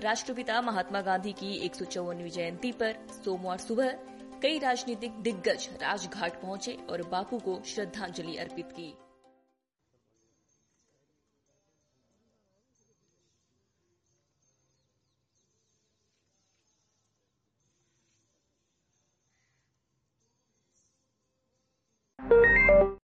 राष्ट्रपिता महात्मा गांधी की एक जयंती पर सोमवार सुबह कई राजनीतिक दिग्गज राजघाट पहुँचे और बापू को श्रद्धांजलि अर्पित की।